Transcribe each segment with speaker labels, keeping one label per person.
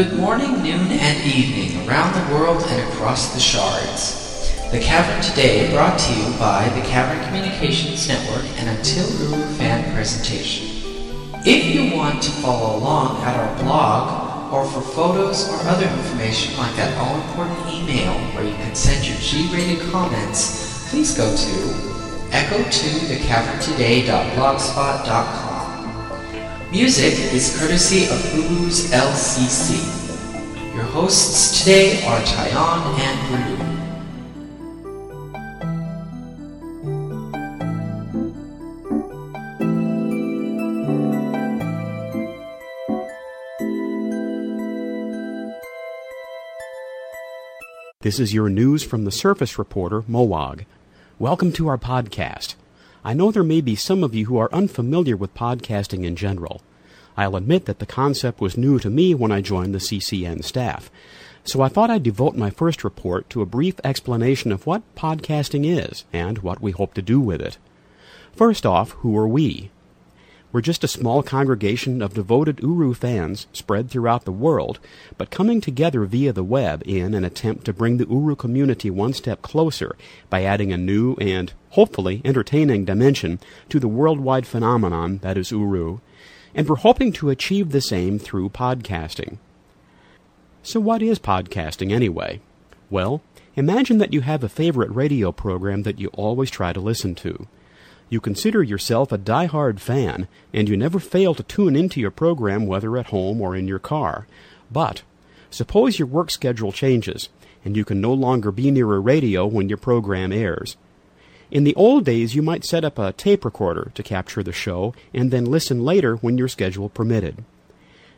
Speaker 1: Good morning, noon, and evening around the world and across the shards. The Cavern today brought to you by the Cavern Communications Network and Until Uru fan presentation. If you want to follow along at our blog, or for photos or other information like that all-important email where you can send your G-rated comments, please go to echo2thecaverntoday.blogspot.com. Music is courtesy of Uru's LCC. Your hosts today are Tyon and Uru.
Speaker 2: This is your news from the surface reporter, Moag. Welcome to our podcast. I know there may be some of you who are unfamiliar with podcasting in general. I'll admit that the concept was new to me when I joined the CCN staff, so I thought I'd devote my first report to a brief explanation of what podcasting is and what we hope to do with it. First off, who are we? We're just a small congregation of devoted Uru fans spread throughout the world, but coming together via the web in an attempt to bring the Uru community one step closer by adding a new and, hopefully, entertaining dimension to the worldwide phenomenon that is Uru, and we're hoping to achieve the same through podcasting. So what is podcasting anyway? Well, imagine that you have a favorite radio program that you always try to listen to. You consider yourself a die-hard fan, and you never fail to tune into your program whether at home or in your car. But suppose your work schedule changes, and you can no longer be near a radio when your program airs. In the old days, you might set up a tape recorder to capture the show and then listen later when your schedule permitted.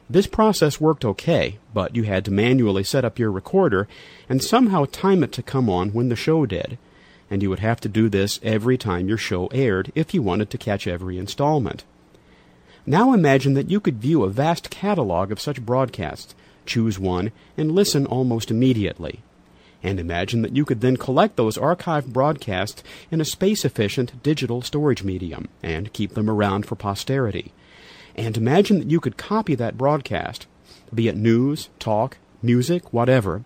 Speaker 2: This process worked okay, but you had to manually set up your recorder and somehow time it to come on when the show did and you would have to do this every time your show aired if you wanted to catch every installment. Now imagine that you could view a vast catalog of such broadcasts, choose one, and listen almost immediately. And imagine that you could then collect those archived broadcasts in a space efficient digital storage medium and keep them around for posterity. And imagine that you could copy that broadcast, be it news, talk, music, whatever,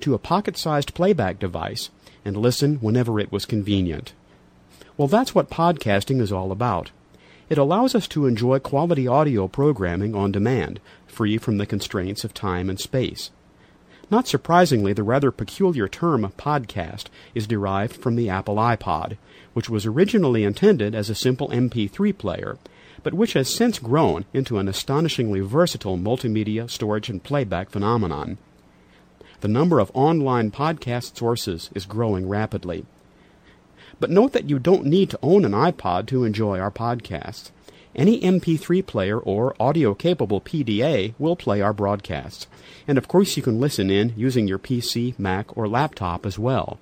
Speaker 2: to a pocket sized playback device and listen whenever it was convenient. Well, that's what podcasting is all about. It allows us to enjoy quality audio programming on demand, free from the constraints of time and space. Not surprisingly, the rather peculiar term podcast is derived from the Apple iPod, which was originally intended as a simple MP3 player, but which has since grown into an astonishingly versatile multimedia storage and playback phenomenon the number of online podcast sources is growing rapidly. But note that you don't need to own an iPod to enjoy our podcasts. Any MP3 player or audio capable PDA will play our broadcasts. And of course, you can listen in using your PC, Mac, or laptop as well.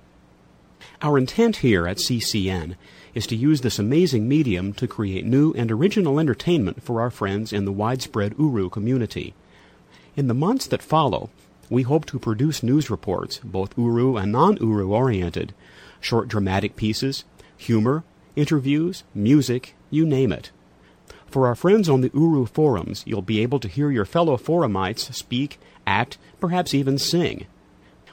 Speaker 2: Our intent here at CCN is to use this amazing medium to create new and original entertainment for our friends in the widespread Uru community. In the months that follow, we hope to produce news reports, both Uru and non-Uru oriented, short dramatic pieces, humor, interviews, music, you name it. For our friends on the Uru forums, you'll be able to hear your fellow forumites speak, act, perhaps even sing.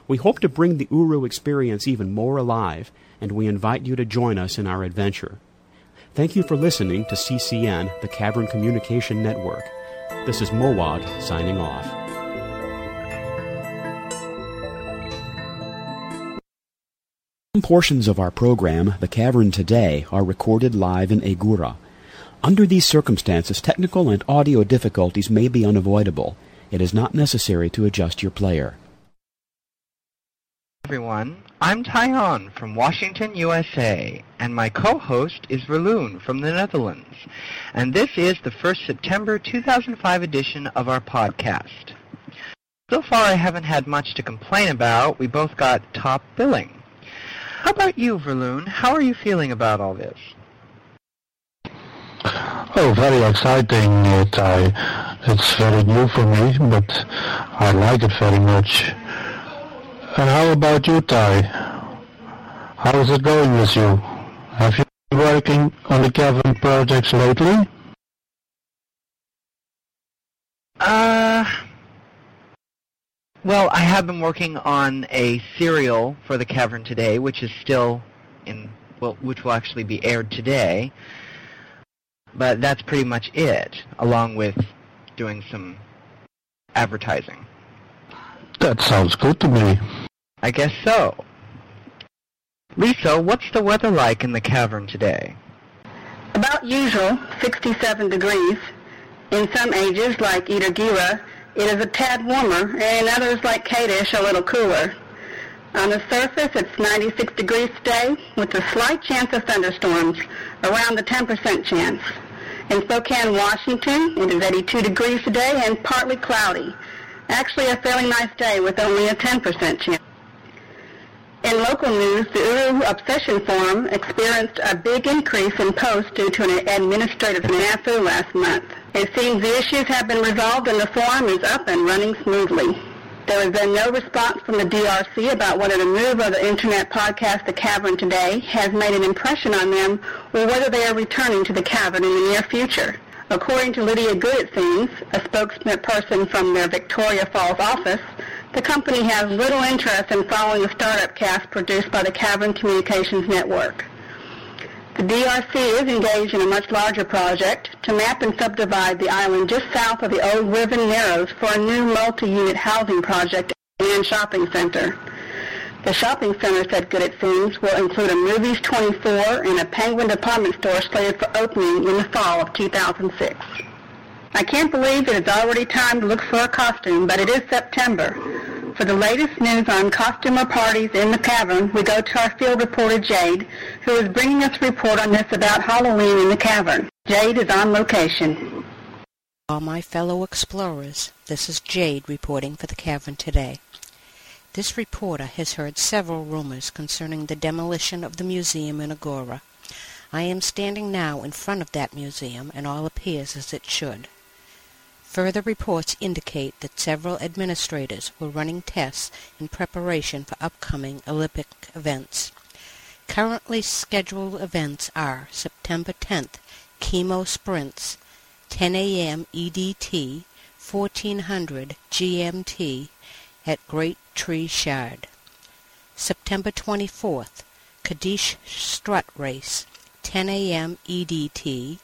Speaker 2: We hope to bring the Uru experience even more alive, and we invite you to join us in our adventure. Thank you for listening to CCN, the Cavern Communication Network. This is Moag signing off. Portions of our program, The Cavern Today, are recorded live in Ae'gura. Under these circumstances, technical and audio difficulties may be unavoidable. It is not necessary to adjust your player.
Speaker 3: everyone. I'm Tyon from Washington, USA, and my co-host is Verloon from the Netherlands. And this is the first September 2005 edition of our podcast. So far I haven't had much to complain about. We both got top billing. How about you, Verloon? How are you feeling about all this?
Speaker 4: Oh, very exciting, uh, Ty. It's very new for me, but I like it very much. And how about you, Ty? How is it going with you? Have you been working on the Cavern projects lately?
Speaker 3: Uh, Well, I have been working on a serial for the Cavern today, which is still in well, which will actually be aired today. But that's pretty much it, along with doing some advertising.
Speaker 4: That sounds good to me.
Speaker 3: I guess so. Lisa, what's the weather like in the cavern today?
Speaker 5: About usual, 67 degrees. In some ages, like Gira, it is a tad warmer, and others, like Kadesh, a little cooler. On the surface, it's 96 degrees today, with a slight chance of thunderstorms, around the 10% chance. In Spokane, Washington, it is 82 degrees today and partly cloudy. Actually, a fairly nice day with only a 10% chance. In local news, the Uru Obsession Forum experienced a big increase in posts due to an administrative snafu last month. It seems the issues have been resolved and the forum is up and running smoothly. There has been no response from the DRC about whether the move of the Internet podcast The Cavern today has made an impression on them or whether they are returning to the Cavern in the near future. According to Lydia Good, it seems, a spokesperson from their Victoria Falls office, the company has little interest in following the startup cast produced by the Cavern Communications Network. The DRC is engaged in a much larger project to map and subdivide the island just south of the old Riven Narrows for a new multi-unit housing project and shopping center. The shopping center, said Good it seems, will include a Movies 24 and a Penguin department store slated for opening in the fall of 2006. I can't believe it is already time to look for a costume, but it is September. For the latest news on costumer parties in the cavern, we go to our field reporter Jade, who is bringing us a report on this about Halloween in the cavern. Jade is on location.
Speaker 6: All my fellow explorers, this is Jade reporting for the cavern today. This reporter has heard several rumors concerning the demolition of the museum in Agora. I am standing now in front of that museum, and all appears as it should. Further reports indicate that several administrators were running tests in preparation for upcoming Olympic events. Currently scheduled events are September 10th, Kemo Sprints, 10 a.m. EDT, 1400 GMT at Great Tree Shard. September 24th, Kadish Strut Race, 10 a.m. EDT,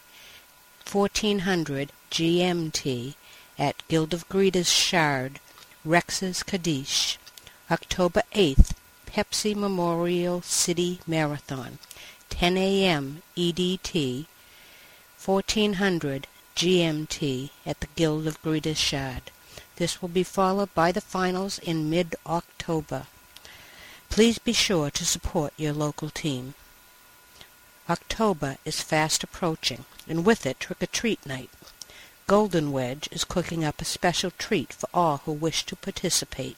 Speaker 6: 1400 GMT at Guild of Greeters Shard, Rex's Kadish. October 8th, Pepsi Memorial City Marathon, 10 a.m. EDT, 1400 GMT at the Guild of Greeters Shard. This will be followed by the finals in mid-October. Please be sure to support your local team. October is fast approaching, and with it trick-or-treat night. Golden Wedge is cooking up a special treat for all who wish to participate.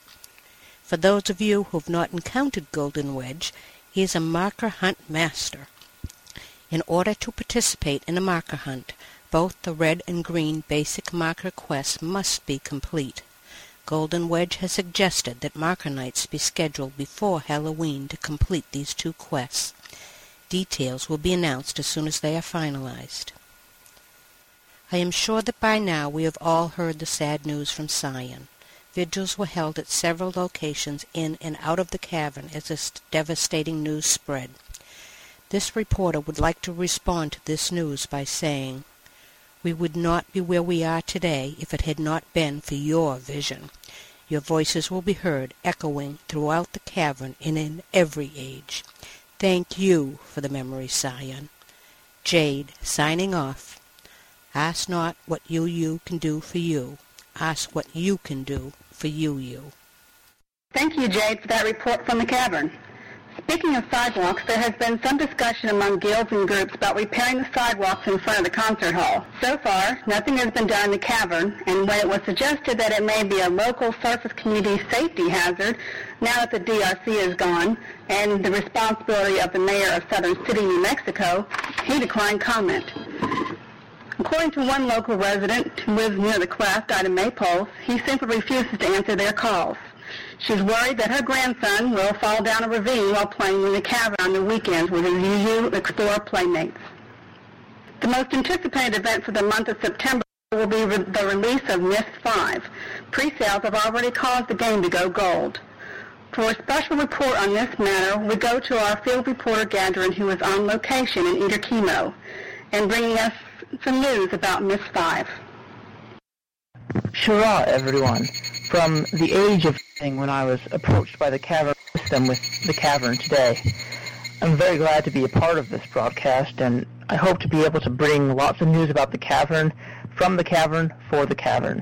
Speaker 6: For those of you who have not encountered Golden Wedge, he is a marker hunt master. In order to participate in a marker hunt, both the red and green basic marker quests must be complete. Golden Wedge has suggested that marker nights be scheduled before Halloween to complete these two quests. Details will be announced as soon as they are finalized. I am sure that by now we have all heard the sad news from Cyan. Vigils were held at several locations in and out of the cavern as this devastating news spread. This reporter would like to respond to this news by saying, We would not be where we are today if it had not been for your vision. Your voices will be heard echoing throughout the cavern and in every age. Thank you for the memory, Cyan. Jade, signing off. Ask not what you you can do for you. Ask what you can do for you you.
Speaker 5: Thank you, Jade, for that report from the cavern. Speaking of sidewalks, there has been some discussion among guilds and groups about repairing the sidewalks in front of the concert hall. So far, nothing has been done in the cavern, and when it was suggested that it may be a local surface community safety hazard, now that the DRC is gone, and the responsibility of the mayor of Southern City, New Mexico, he declined comment. According to one local resident who lives near the cleft, in Maypoles, he simply refuses to answer their calls. She's worried that her grandson will fall down a ravine while playing in the cavern on the weekends with his UU Explorer playmates. The most anticipated event for the month of September will be re- the release of Myst 5. Pre-sales have already caused the game to go gold. For a special report on this matter, we go to our field reporter Gadrin, who is on location in Eder Kemo, and bringing us some news about Myst 5.
Speaker 7: Shorah, everyone. From the age of when I was approached by the cavern system with the cavern today. I'm very glad to be a part of this broadcast, and I hope to be able to bring lots of news about the cavern, from the cavern, for the cavern.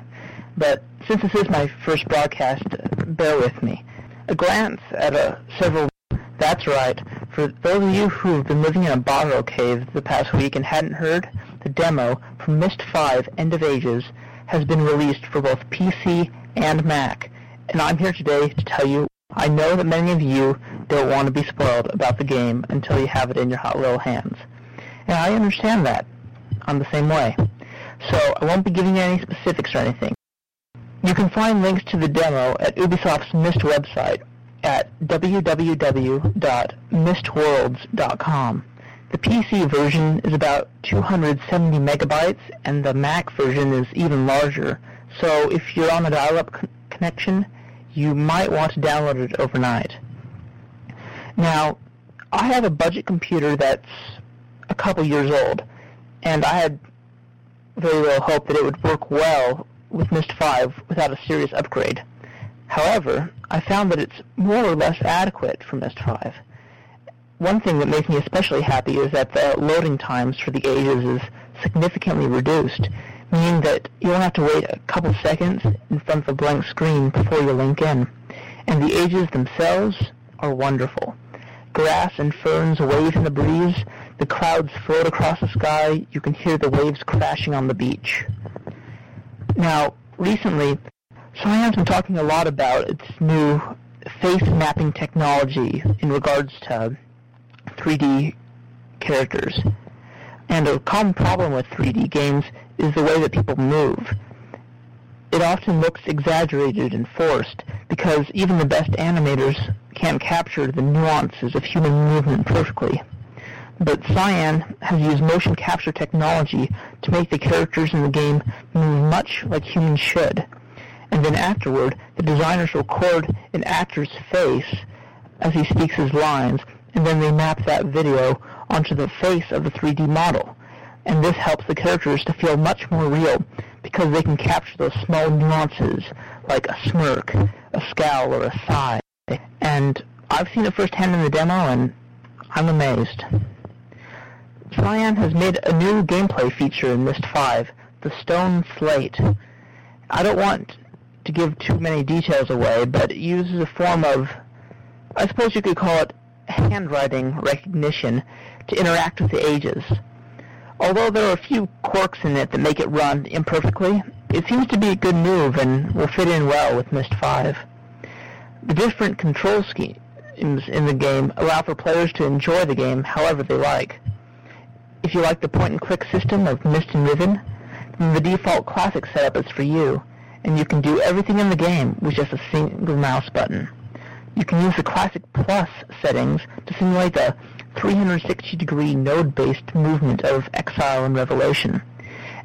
Speaker 7: But since this is my first broadcast, bear with me. A glance at a several... That's right. For those of you who have been living in a Bahro cave the past week and hadn't heard, the demo for Myst 5 End of Ages has been released for both PC and Mac. And I'm here today to tell you I know that many of you don't want to be spoiled about the game until you have it in your hot little hands. And I understand that. I'm the same way. So I won't be giving you any specifics or anything. You can find links to the demo at Ubisoft's Myst website at www.mystworlds.com. The PC version is about 270 megabytes, and the Mac version is even larger. So if you're on a dial-up con- connection, you might want to download it overnight. Now, I have a budget computer that's a couple years old, and I had very little hope that it would work well with Myst 5 without a serious upgrade. However, I found that it's more or less adequate for Myst 5. One thing that makes me especially happy is that the loading times for the ages is significantly reduced, meaning that you don't have to wait a couple seconds in front of a blank screen before you link in. And the ages themselves are wonderful. Grass and ferns wave in the breeze, the clouds float across the sky, you can hear the waves crashing on the beach. Now, recently, Cyan's been talking a lot about its new face mapping technology in regards to 3D characters. And a common problem with 3D games is the way that people move. It often looks exaggerated and forced because even the best animators can't capture the nuances of human movement perfectly. But Cyan has used motion capture technology to make the characters in the game move much like humans should. And then afterward, the designers record an actor's face as he speaks his lines, and then they map that video onto the face of the 3D model and this helps the characters to feel much more real because they can capture those small nuances like a smirk, a scowl, or a sigh. And I've seen it firsthand in the demo, and I'm amazed. Cyan has made a new gameplay feature in Myst 5, the Stone Slate. I don't want to give too many details away, but it uses a form of, I suppose you could call it handwriting recognition to interact with the ages. Although there are a few quirks in it that make it run imperfectly, it seems to be a good move and will fit in well with Myst 5. The different control schemes in the game allow for players to enjoy the game however they like. If you like the point-and-click system of Myst and Riven, then the default classic setup is for you, and you can do everything in the game with just a single mouse button. You can use the Classic Plus settings to simulate the 360 degree node-based movement of Exile and Revelation.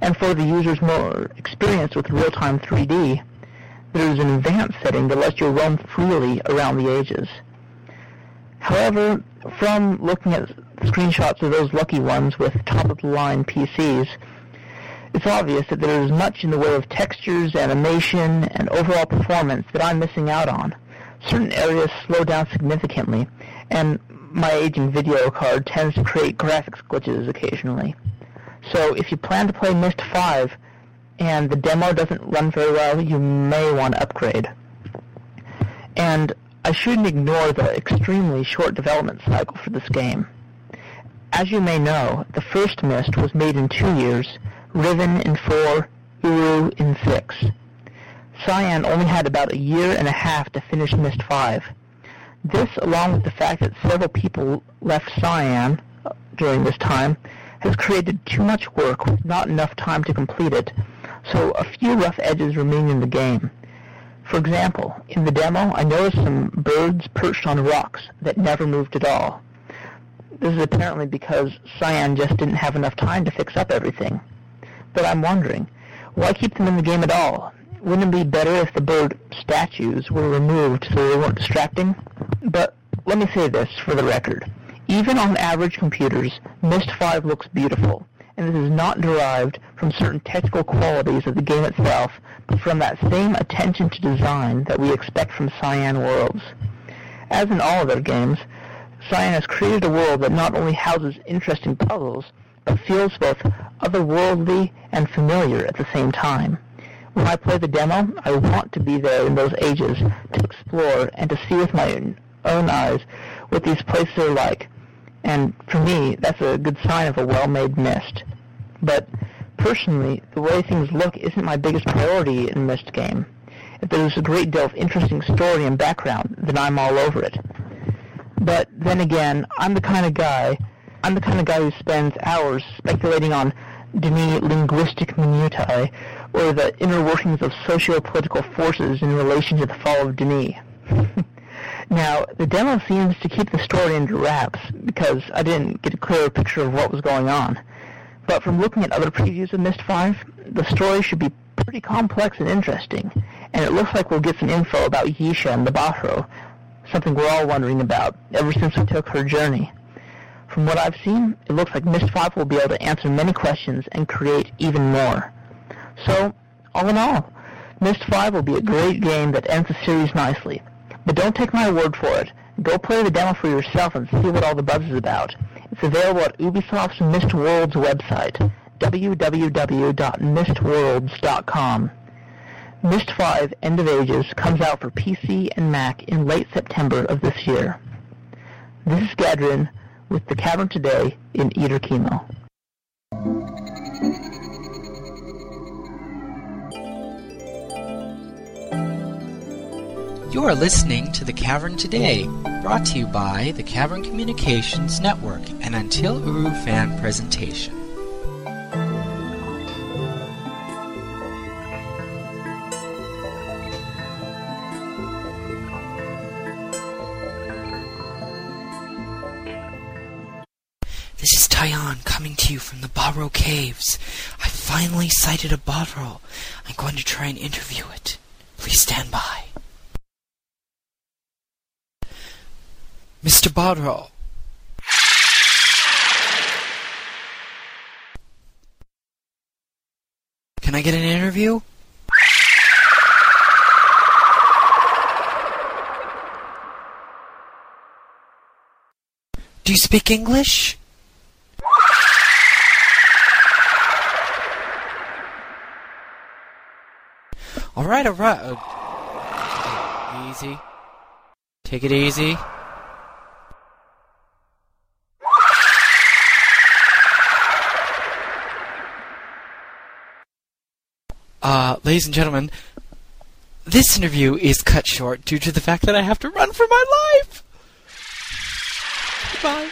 Speaker 7: And for the users more experienced with real-time 3D, there is an advanced setting that lets you roam freely around the ages. However, from looking at screenshots of those lucky ones with top-of-the-line PCs, it's obvious that there is much in the way of textures, animation, and overall performance that I'm missing out on. Certain areas slow down significantly, and my aging video card tends to create graphics glitches occasionally. So if you plan to play Myst 5 and the demo doesn't run very well, you may want to upgrade. And I shouldn't ignore the extremely short development cycle for this game. As you may know, the first Myst was made in two years, Riven in four, Uru in six. Cyan only had about a year and a half to finish Myst 5, this, along with the fact that several people left Cyan uh, during this time, has created too much work with not enough time to complete it, so a few rough edges remain in the game. For example, in the demo, I noticed some birds perched on rocks that never moved at all. This is apparently because Cyan just didn't have enough time to fix up everything. But I'm wondering, Why keep them in the game at all? Wouldn't it be better if the bird statues were removed so they weren't distracting? But let me say this for the record. Even on average computers, Myst 5 looks beautiful, and this is not derived from certain technical qualities of the game itself, but from that same attention to design that we expect from Cyan Worlds. As in all of their games, Cyan has created a world that not only houses interesting puzzles, but feels both otherworldly and familiar at the same time. When I play the demo, I want to be there in those ages to explore and to see with my own eyes what these places are like. And for me, that's a good sign of a well-made Myst. But personally, the way things look isn't my biggest priority in Myst game. If there's a great deal of interesting story and background, then I'm all over it. But then again, I'm the kind of guy I'm the kind of guy who spends hours speculating on D'ni linguistic minutiae or the inner workings of socio-political forces in relation to the fall of D'ni. now, the demo seems to keep the story under wraps because I didn't get a clear picture of what was going on. But from looking at other previews of Myst 5, the story should be pretty complex and interesting, and it looks like we'll get some info about Yeesha and the Bahro, something we're all wondering about ever since we took her journey. From what I've seen, it looks like Myst 5 will be able to answer many questions and create even more. So, all in all, Myst 5 will be a great game that ends the series nicely. But don't take my word for it. Go play the demo for yourself and see what all the buzz is about. It's available at Ubisoft's Myst Worlds website, www.mystworlds.com. Myst 5 End of Ages comes out for PC and Mac in late September of this year. This is Gadrin with the Cavern Today in Eder Kemo.
Speaker 1: You are listening to The Cavern Today, brought to you by the Cavern Communications Network and Until Uru fan presentation. This is Tyon coming to you from the Bahro Caves. I finally sighted a Bahro. I'm going to try and interview it. Please stand by. Mr. Bahro. Can I get an interview? Do you speak English? All right, all right. Uh, easy. Take it easy. Uh, ladies and gentlemen, this interview is cut short due to the fact that I have to run for my life. Goodbye.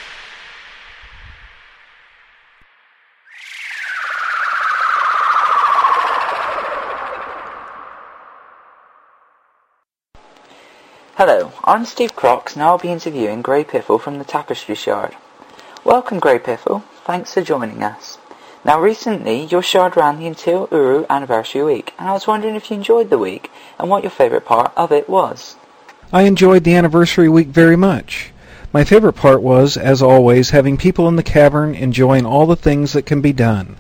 Speaker 8: Hello, I'm Steve Crox and I'll be interviewing Grey Piffle from the Tapestry Shard. Welcome Grey Piffle, thanks for joining us. Now recently, your shard ran the Until Uru Anniversary Week, and I was wondering if you enjoyed the week, and what your favourite part of it was.
Speaker 9: I enjoyed the Anniversary Week very much. My favorite part was, as always, having people in the cavern enjoying all the things that can be done.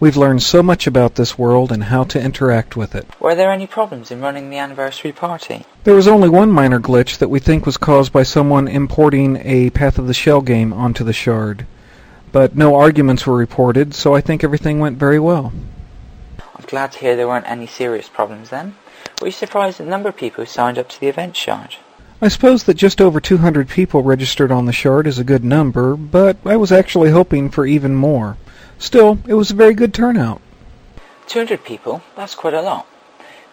Speaker 9: We've learned so much about this world and how to interact with it.
Speaker 8: Were there any problems in running the anniversary party?
Speaker 9: There was only one minor glitch that we think was caused by someone importing a Path of the Shell game onto the shard. But no arguments were reported, so I think everything went very well.
Speaker 8: I'm glad to hear there weren't any serious problems then. Were you surprised at the number of people who signed up to the event shard?
Speaker 9: I suppose that just over 200 people registered on the shard is a good number, but I was actually hoping for even more. Still, it was a very good turnout.
Speaker 8: 200 people? That's quite a lot.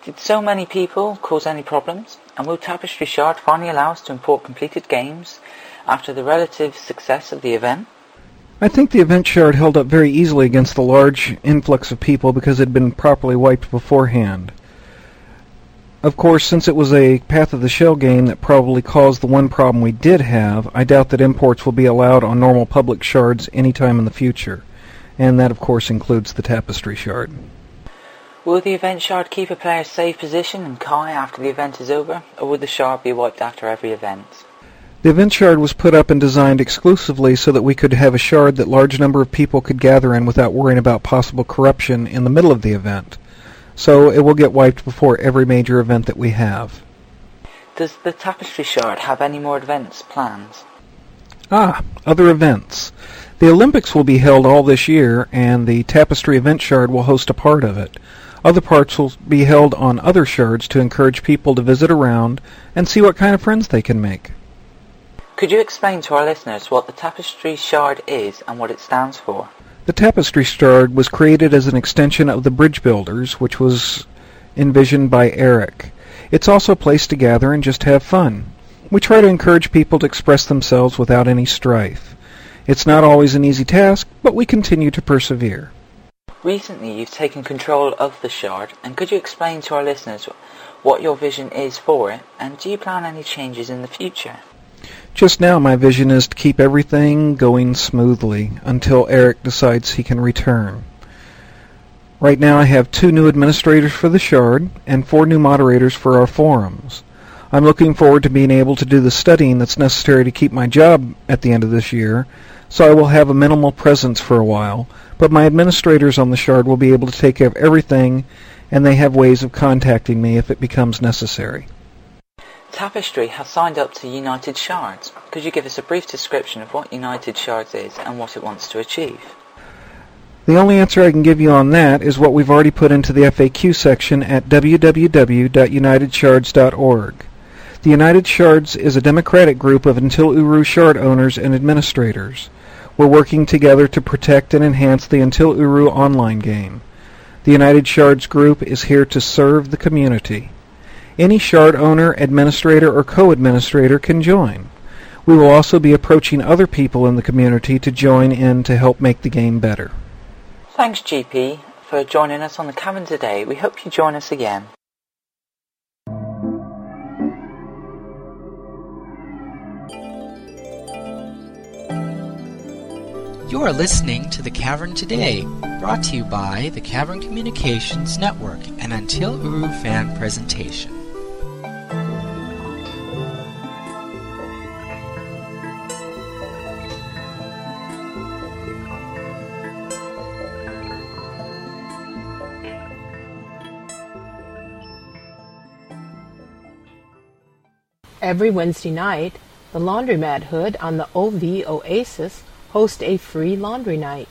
Speaker 8: Did so many people cause any problems? And will Tapestry Shard finally allow us to import completed games after the relative success of the event?
Speaker 9: I think the event shard held up very easily against the large influx of people because it had been properly wiped beforehand. Of course, since it was a Path of the Shell game that probably caused the one problem we did have, I doubt that imports will be allowed on normal public shards anytime in the future and that of course includes the tapestry shard.
Speaker 8: Will the event shard keep a player's safe position and KI after the event is over, or will the shard be wiped after every event?
Speaker 9: The event shard was put up and designed exclusively so that we could have a shard that large number of people could gather in without worrying about possible corruption in the middle of the event. So it will get wiped before every major event that we have.
Speaker 8: Does the Tapestry Shard have any more events planned?
Speaker 9: Ah, other events. The Olympics will be held all this year, and the Tapestry Event Shard will host a part of it. Other parts will be held on other shards to encourage people to visit around and see what kind of friends they can make.
Speaker 8: Could you explain to our listeners what the Tapestry Shard is and what it stands for?
Speaker 9: The Tapestry Shard was created as an extension of the Bridge Builders, which was envisioned by Eric. It's also a place to gather and just have fun. We try to encourage people to express themselves without any strife. It's not always an easy task, but we continue to persevere.
Speaker 8: Recently you've taken control of the Shard, and could you explain to our listeners what your vision is for it, and do you plan any changes in the future?
Speaker 9: Just now my vision is to keep everything going smoothly until Eric decides he can return. Right now I have two new administrators for the Shard and four new moderators for our forums. I'm looking forward to being able to do the studying that's necessary to keep my job at the end of this year, so I will have a minimal presence for a while, but my administrators on the Shard will be able to take care of everything, and they have ways of contacting me if it becomes necessary.
Speaker 8: Tapestry has signed up to United Shards. Could you give us a brief description of what United Shards is and what it wants to achieve?
Speaker 9: The only answer I can give you on that is what we've already put into the FAQ section at www.unitedshards.org. The United Shards is a democratic group of Until Uru shard owners and administrators. We're working together to protect and enhance the Until Uru online game. The United Shards group is here to serve the community. Any shard owner, administrator, or co-administrator can join. We will also be approaching other people in the community to join in to help make the game better.
Speaker 8: Thanks GP for joining us on the Cavern today. We hope you join us again.
Speaker 1: You are listening to The Cavern Today, brought to you by the Cavern Communications Network and Until Uru fan presentation.
Speaker 10: Every Wednesday night, the Laundromat Hood on the OV Oasis hosts a free laundry night.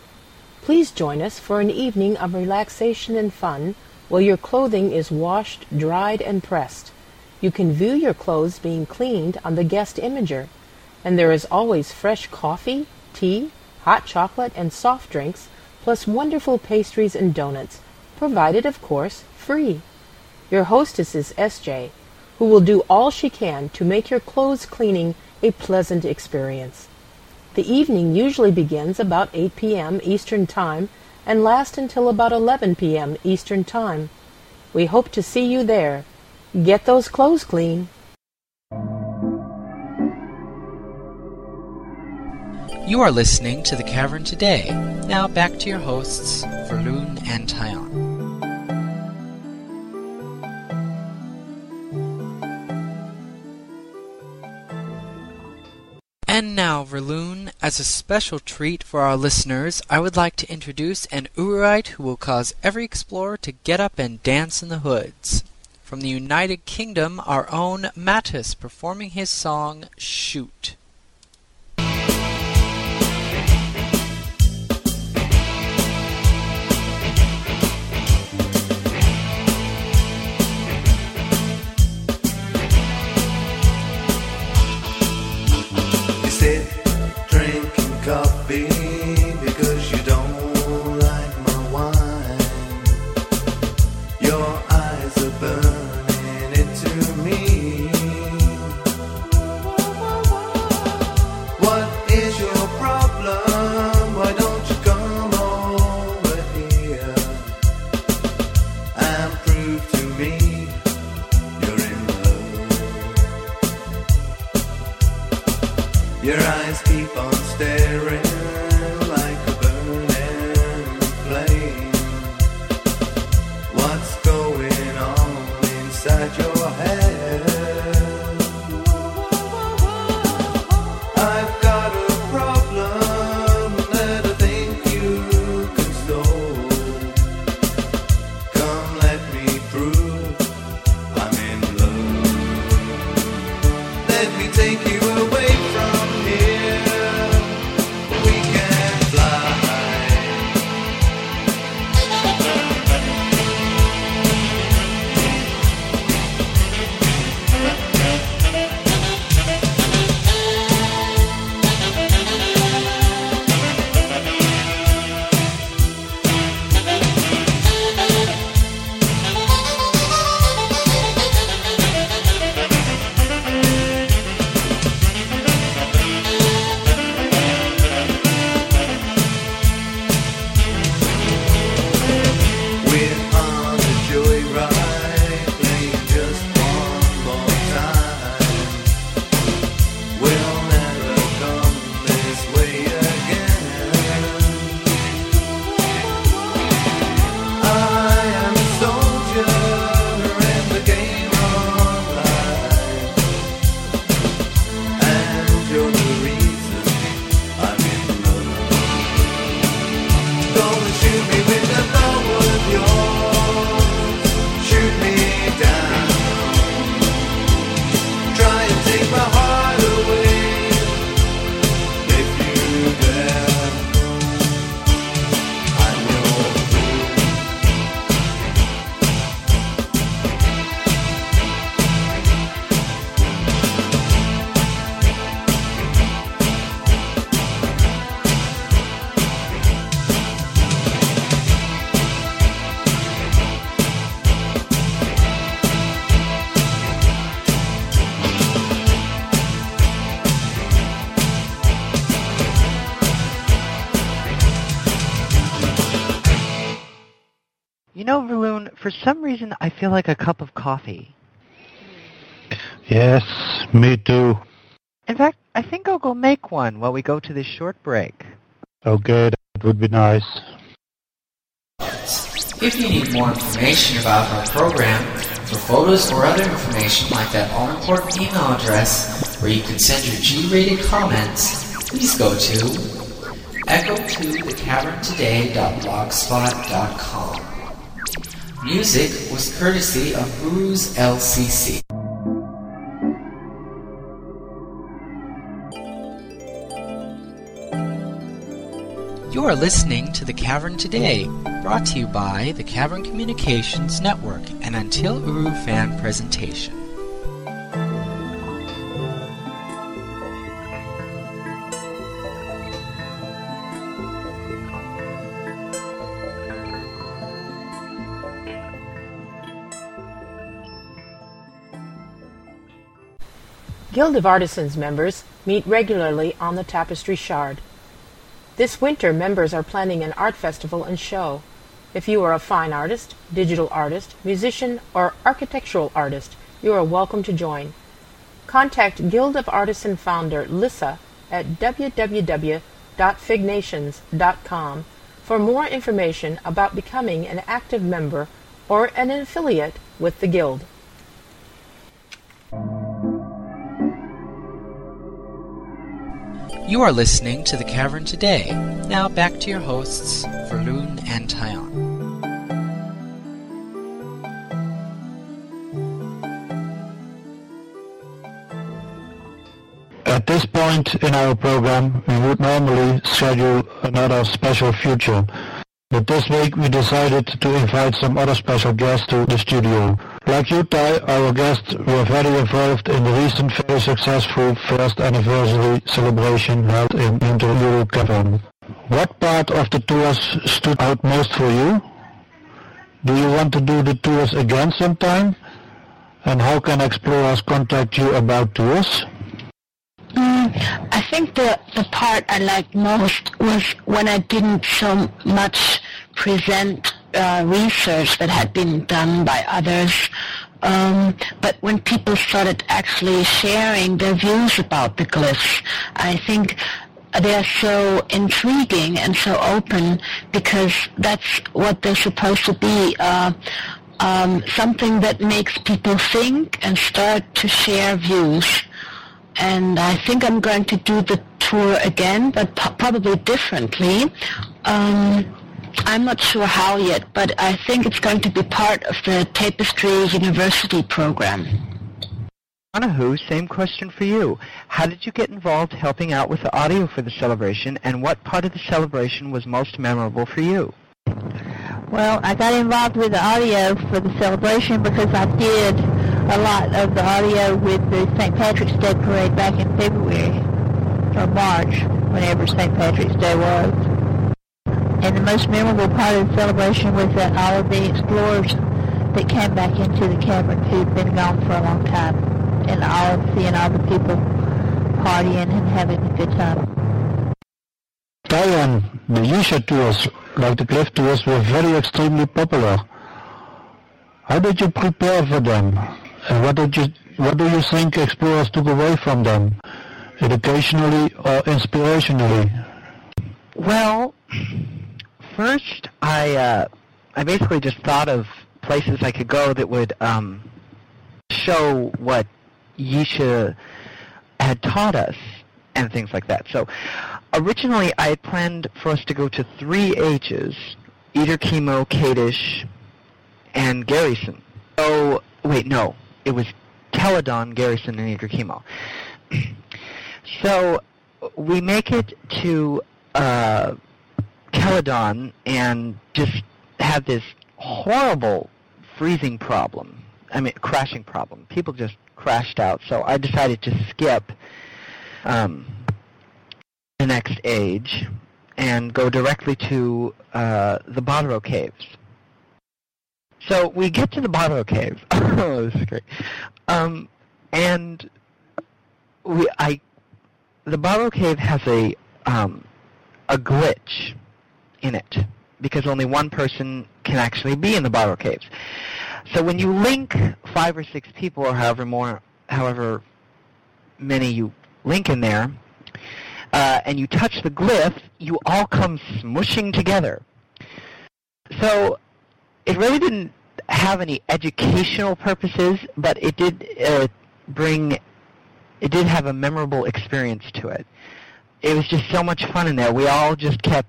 Speaker 10: Please join us for an evening of relaxation and fun while your clothing is washed, dried, and pressed. You can view your clothes being cleaned on the guest imager, and there is always fresh coffee, tea, hot chocolate, and soft drinks, plus wonderful pastries and donuts, provided, of course, free. Your hostess is S.J., who will do all she can to make your clothes cleaning a pleasant experience. The evening usually begins about 8 p.m. Eastern Time and lasts until about 11 p.m. Eastern Time. We hope to see you there. Get those clothes clean.
Speaker 1: You are listening to The Cavern Today. Now back to your hosts, Verloon and Tyon. And now, Verloon, as a special treat for our listeners, I would like to introduce an Urite who will cause every explorer to get up and dance in the hoods. From the United Kingdom, our own Mateus performing his song Shoot.
Speaker 3: Some reason I feel like a cup of coffee.
Speaker 4: Yes, me too.
Speaker 3: In fact, I think I'll go make one while we go to this short break.
Speaker 4: Okay, that would be nice.
Speaker 1: If you need more information about our program, for photos or other information like that all-important email address where you can send your G-rated comments, please go to echo2thecaverntoday.blogspot.com. Music was courtesy of Gurus LCC. You are listening to The Cavern Today, brought to you by the Cavern Communications Network and Until Uru fan presentation.
Speaker 10: Guild of Artisans members meet regularly on the Tapestry Shard. This winter, members are planning an art festival and show. If you are a fine artist, digital artist, musician, or architectural artist, you are welcome to join. Contact Guild of Artisan founder Lissa at www.fignations.com for more information about becoming an active member or an affiliate with the Guild.
Speaker 1: You are listening to The Cavern Today. Now back to your hosts, Verloon and Tyon.
Speaker 4: At this point in our program, we would normally schedule another special feature, But this week we decided to invite some other special guests to the studio. Like you, Ty, our guests were very involved in the recent very successful first anniversary celebration held in Inter Cavern. What part of the tours stood out most for you? Do you want to do the tours again sometime? And how can explorers contact you about tours?
Speaker 11: Mm, I think the, the part I liked most was when I didn't so much present uh, research that had been done by others, um, but when people started actually sharing their views about the glyphs, I think they're so intriguing and so open because that's what they're supposed to be. Uh, um, something that makes people think and start to share views and I think I'm going to do the tour again, but po- probably differently. Um, I'm not sure how yet, but I think it's going to be part of the Tapestry University program.
Speaker 3: Anahu, same question for you. How did you get involved helping out with the audio for the celebration, and what part of the celebration was most memorable for you?
Speaker 12: Well, I got involved with the audio for the celebration because I did a lot of the audio with the St. Patrick's Day parade back in February or March, whenever St. Patrick's Day was. And the most memorable part of the celebration was that all of the explorers that came back into the cavern who'd been gone for a long time, and all of seeing all the people partying and having a good time.
Speaker 4: Diane, the user tours, like the cliff tours, were very extremely popular. How did you prepare for them? And what did you what do you think explorers took away from them? Educationally or inspirationally?
Speaker 3: Well, first I uh, I basically just thought of places I could go that would um, show what Yeesha had taught us and things like that. So originally I had planned for us to go to three Ages, Eder Kemo, Kadish, and Gahreesen. Oh, wait, no. It was Teledahn, Gahreesen, and Eder Kemo. so we make it to uh, Teledahn and just had this horrible freezing problem. I mean, crashing problem. People just crashed out. So I decided to skip um, the next age and go directly to uh, the Bahro Caves. So we get to the Bahro Caves. oh, this is great. Um, and we, I, the Bahro Cave has a um, a glitch in it because only one person can actually be in the Bahro Caves. So when you link five or six people, or however more, however many you link in there, uh, and you touch the glyph, you all come smushing together. So it really didn't have any educational purposes, but it did uh, bring, it did have a memorable experience to it. It was just so much fun in there. We all just kept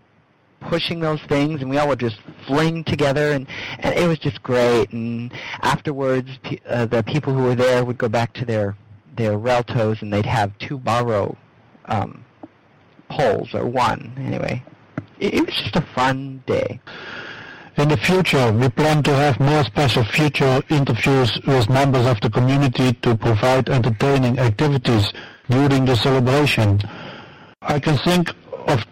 Speaker 3: pushing those things, and we all would just fling together, and, and it was just great. And afterwards, pe- uh, the people who were there would go back to their their reltos, and they'd have two Bahro um, poles, or one anyway. It, it was just a fun day.
Speaker 4: In the future, we plan to have more special future interviews with members of the community to provide entertaining activities during the celebration. I can think of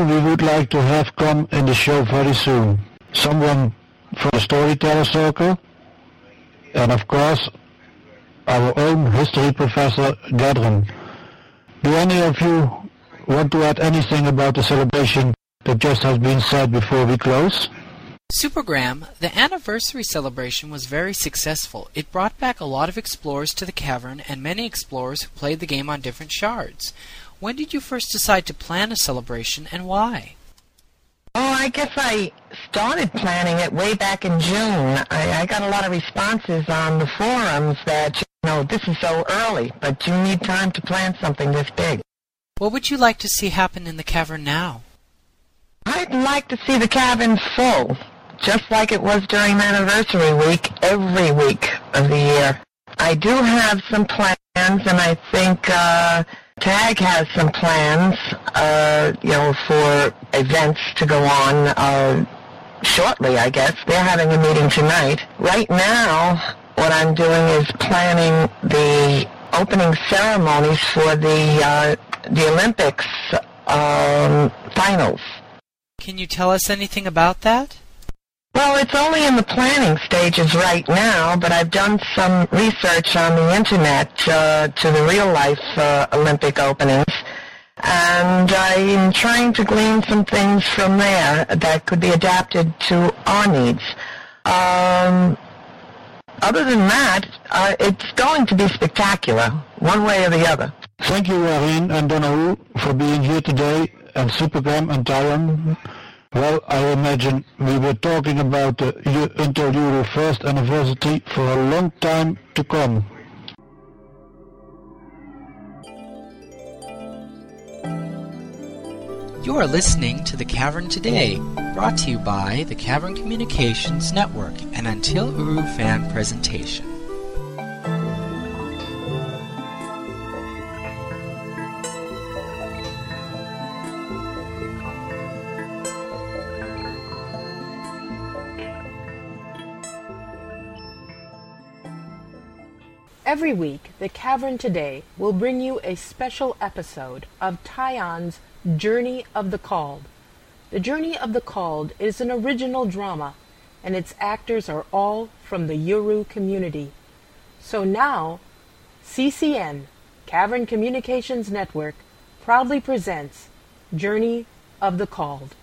Speaker 4: we would like to have come in the show very soon. Someone from the Storyteller Circle, and of course, our own history professor, Gadron. Do any of you want to add anything about the celebration that just has been said before we close?
Speaker 1: Supergram, the anniversary celebration was very successful. It brought back a lot of explorers to the cavern and many explorers who played the game on different shards. When did you first decide to plan a celebration and why?
Speaker 13: Oh, I guess I started planning it way back in June. I, I got a lot of responses on the forums that, you know, this is so early, but you need time to plan something this big.
Speaker 1: What would you like to see happen in the cavern now?
Speaker 13: I'd like to see the cavern full, just like it was during anniversary week, every week of the year. I do have some plans, and I think uh, TAG has some plans, uh, you know, for events to go on uh, shortly, I guess. They're having a meeting tonight. Right now, what I'm doing is planning the opening ceremonies for the uh, the Olympics um, finals.
Speaker 1: Can you tell us anything about that?
Speaker 13: Well, it's only in the planning stages right now, but I've done some research on the internet uh, to the real-life uh, Olympic openings, and I'm trying to glean some things from there that could be adapted to our needs. Um, other than that, uh, it's going to be spectacular, one way or the other.
Speaker 4: Thank you, Irene and Donahue, for being here today, and Supergram and Tyron. Well, I imagine we were talking about the Until Uru first anniversary for a long time to come.
Speaker 1: You are listening to The Cavern Today, brought to you by the Cavern Communications Network and Until Uru fan presentation.
Speaker 10: Every week, The Cavern Today will bring you a special episode of Tyon's Journey of the Called. The Journey of the Called is an original drama, and its actors are all from the Uru community. So now, CCN, Cavern Communications Network, proudly presents Journey of the Called.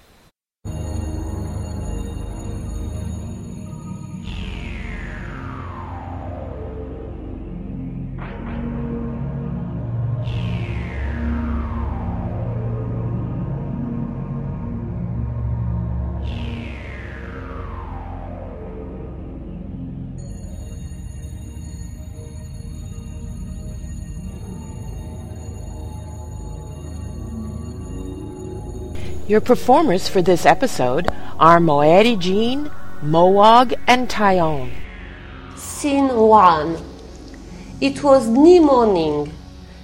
Speaker 10: Your performers for this episode are Moedi Jean, Mowag, and Tyon.
Speaker 14: Scene 1 It was new morning,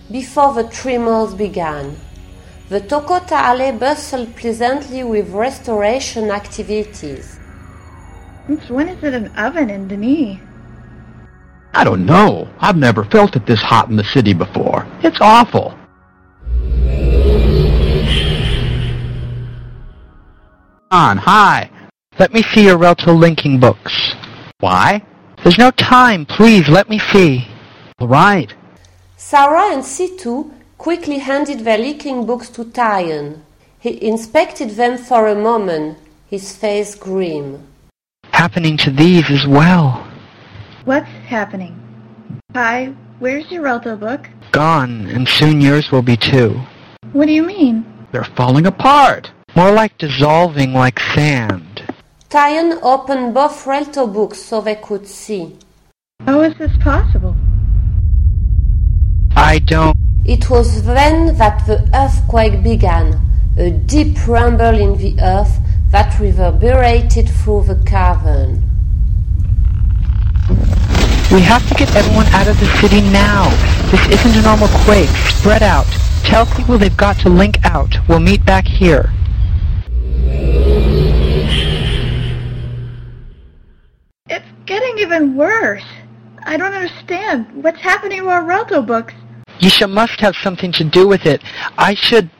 Speaker 14: before the tremors began. The Tokotah Alley bustled pleasantly with restoration activities.
Speaker 15: Since when is it an oven in D'ni?
Speaker 16: I don't know. I've never felt it this hot in the city before. It's awful. On, hi.
Speaker 3: Let me see your Relto linking books.
Speaker 16: Why?
Speaker 3: There's no time. Please, let me see.
Speaker 16: All right.
Speaker 14: Sarah and Situ quickly handed their linking books to Tyon. He inspected them for a moment, his face grim.
Speaker 3: Happening to these as well.
Speaker 15: What's happening? Hi, where's your Relto book?
Speaker 3: Gone, and soon yours will be too.
Speaker 15: What do you mean?
Speaker 16: They're falling apart.
Speaker 3: More like dissolving like sand.
Speaker 14: Tyon opened both Relto books so they could see.
Speaker 15: How is this possible?
Speaker 3: I don't.
Speaker 14: It was then that the earthquake began, a deep rumble in the earth that reverberated through the cavern.
Speaker 3: We have to get everyone out of the city now. This isn't a normal quake. Spread out. Tell people they've got to link out. We'll meet back here.
Speaker 15: Getting even worse. I don't understand. What's happening to our Relto books?
Speaker 3: Yeesha must have something to do with it. I should.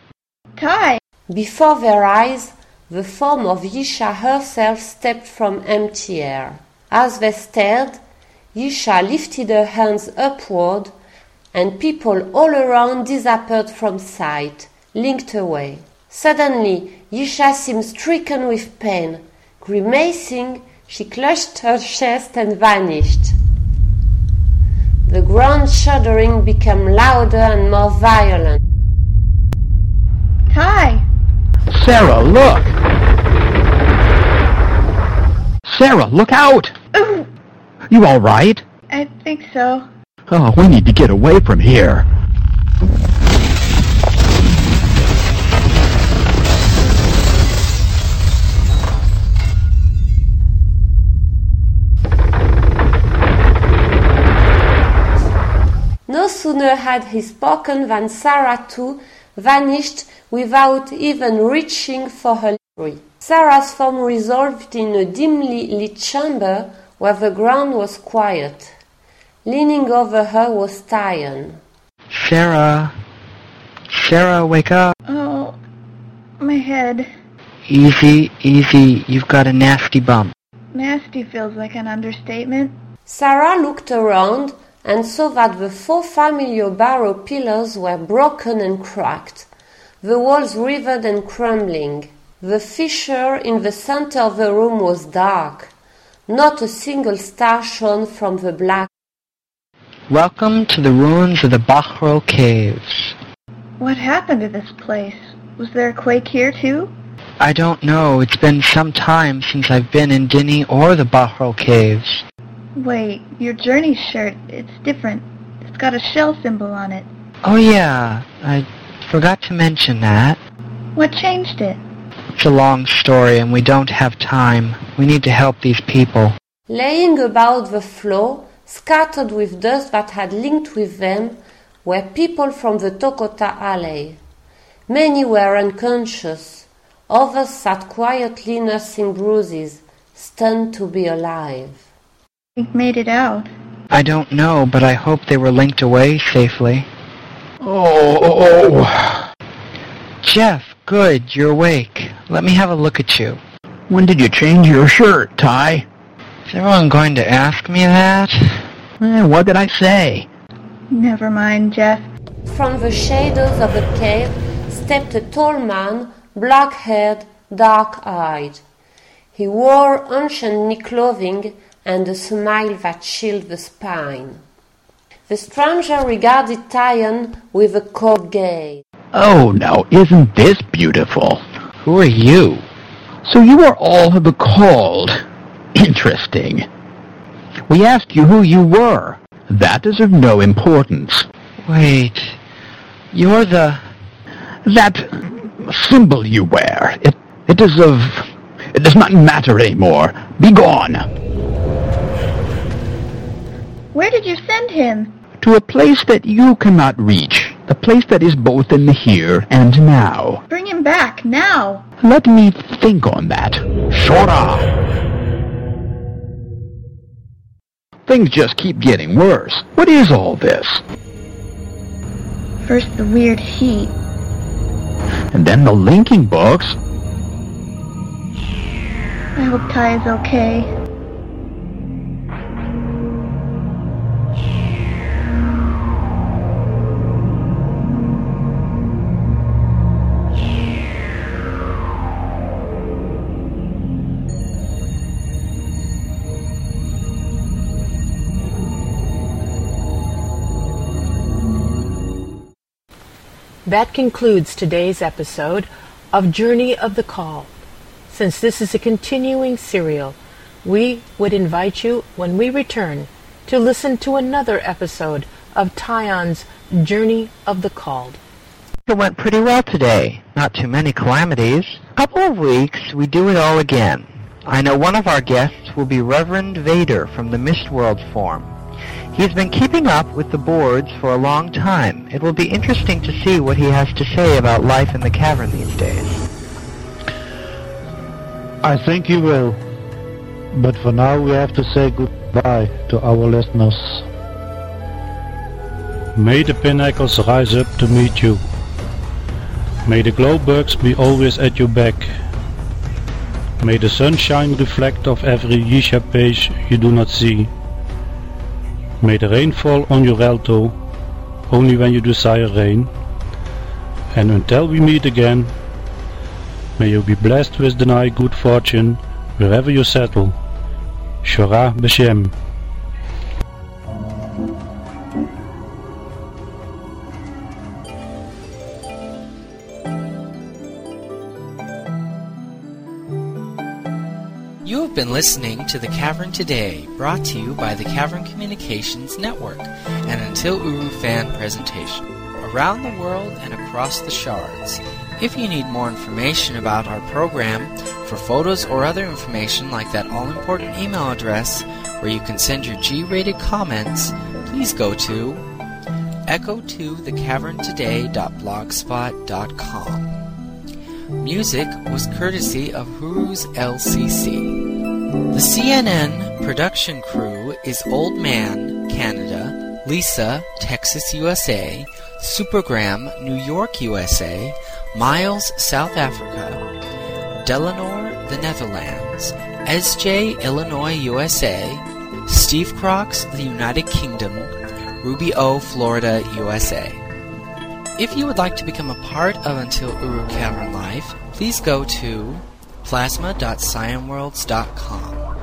Speaker 15: Ty!
Speaker 14: Before their eyes, the form of Yeesha herself stepped from empty air. As they stared, Yeesha lifted her hands upward, and people all around disappeared from sight, linked away. Suddenly, Yeesha seemed stricken with pain. Grimacing, she clutched her chest and vanished. The ground shuddering became louder and more violent.
Speaker 15: Hi!
Speaker 16: Sarah, look! Sarah, look out!
Speaker 15: Ooh,
Speaker 16: You all right?
Speaker 15: I think so.
Speaker 16: Oh, we need to get away from here.
Speaker 14: No sooner had he spoken than Sarah too vanished without even reaching for her library. Sarah's form resolved in a dimly lit chamber where the ground was quiet. Leaning over her was Tyon.
Speaker 3: Sarah. Sarah, wake up.
Speaker 15: Oh, my head.
Speaker 3: Easy, easy. You've got a nasty bump.
Speaker 15: Nasty feels like an understatement.
Speaker 14: Sarah looked around and saw that the four familiar Bahro pillars were broken and cracked, the walls riveted and crumbling. The fissure in the center of the room was dark. Not a single star shone from the black.
Speaker 3: Welcome to the ruins of the Bahro Caves.
Speaker 15: What happened to this place? Was there a quake here too?
Speaker 3: I don't know. It's been some time since I've been in D'ni or the Bahro Caves.
Speaker 15: Wait, your journey shirt, it's different. It's got a shell symbol on it.
Speaker 3: Oh yeah, I forgot to mention that.
Speaker 15: What changed it?
Speaker 3: It's a long story and we don't have time. We need to help these people.
Speaker 14: Laying about the floor, scattered with dust that had linked with them, were people from the Tokotah Alley. Many were unconscious. Others sat quietly nursing bruises, stunned to be alive.
Speaker 15: We made it out.
Speaker 3: I don't know, but I hope they were linked away safely.
Speaker 16: Oh,
Speaker 3: Jeff, good, you're awake. Let me have a look at you.
Speaker 16: when did you change your shirt, Ty?
Speaker 3: Is everyone going to ask me that?
Speaker 16: Eh, what did I say?
Speaker 15: Never mind, Jeff.
Speaker 14: From the shadows of the cave stepped a tall man, black-haired, dark-eyed. He wore ancient D'ni clothing and a smile that chilled the spine. The stranger regarded Tyon with a cold gaze.
Speaker 16: Oh, now, isn't this beautiful?
Speaker 3: Who are you?
Speaker 16: So you are all the called. Interesting. We asked you who you were. That is of no importance.
Speaker 3: Wait, you're the...
Speaker 16: That symbol you wear, it, it is of... It does not matter anymore. Be gone.
Speaker 15: Where did you send him?
Speaker 16: To a place that you cannot reach. A place that is both in the here and now.
Speaker 15: Bring him back, now.
Speaker 16: Let me think on that. Shorah! Things just keep getting worse. What is all this?
Speaker 15: First the weird heat.
Speaker 16: And then the linking books.
Speaker 15: I hope Ty is okay.
Speaker 10: That concludes today's episode of Journey of the Call. Since this is a continuing serial, we would invite you, when we return, to listen to another episode of Tyon's Journey of the Called.
Speaker 3: It went pretty well today. Not too many calamities. A couple of weeks, we do it all again. I know one of our guests will be Reverend Vader from the Mistworld Forum. He's been keeping up with the boards for a long time. It will be interesting to see what he has to say about life in the cavern these days.
Speaker 4: I think you will. But for now we have to say goodbye to our listeners. May the pinnacles rise up to meet you. May the glowbugs be always at your back. May the sunshine reflect off every Yeesha page you do not see. May the rain fall on your alto only when you desire rain. And until we meet again, may you be blessed with the night good fortune wherever you settle. Shorah B'Shem.
Speaker 1: You have been listening to The Cavern Today, brought to you by the Cavern Communications Network, an Until Uru fan presentation. Around the world and across the shards. If you need more information about our program, for photos or other information like that all-important email address where you can send your G-rated comments, please go to echo2thecaverntoday.blogspot.com. Music was courtesy of Huru's LCC. The CCN production crew is Old Man, Canada, Lisa, Texas, USA, Supergram, New York, USA, Miles, South Africa, Delanor, the Netherlands, SJ, Illinois, USA, Steve Crocs, the United Kingdom, Ruby O, Florida, USA. If you would like to become a part of Until Uru Cavern Life, please go to plasma.cyanworlds.com.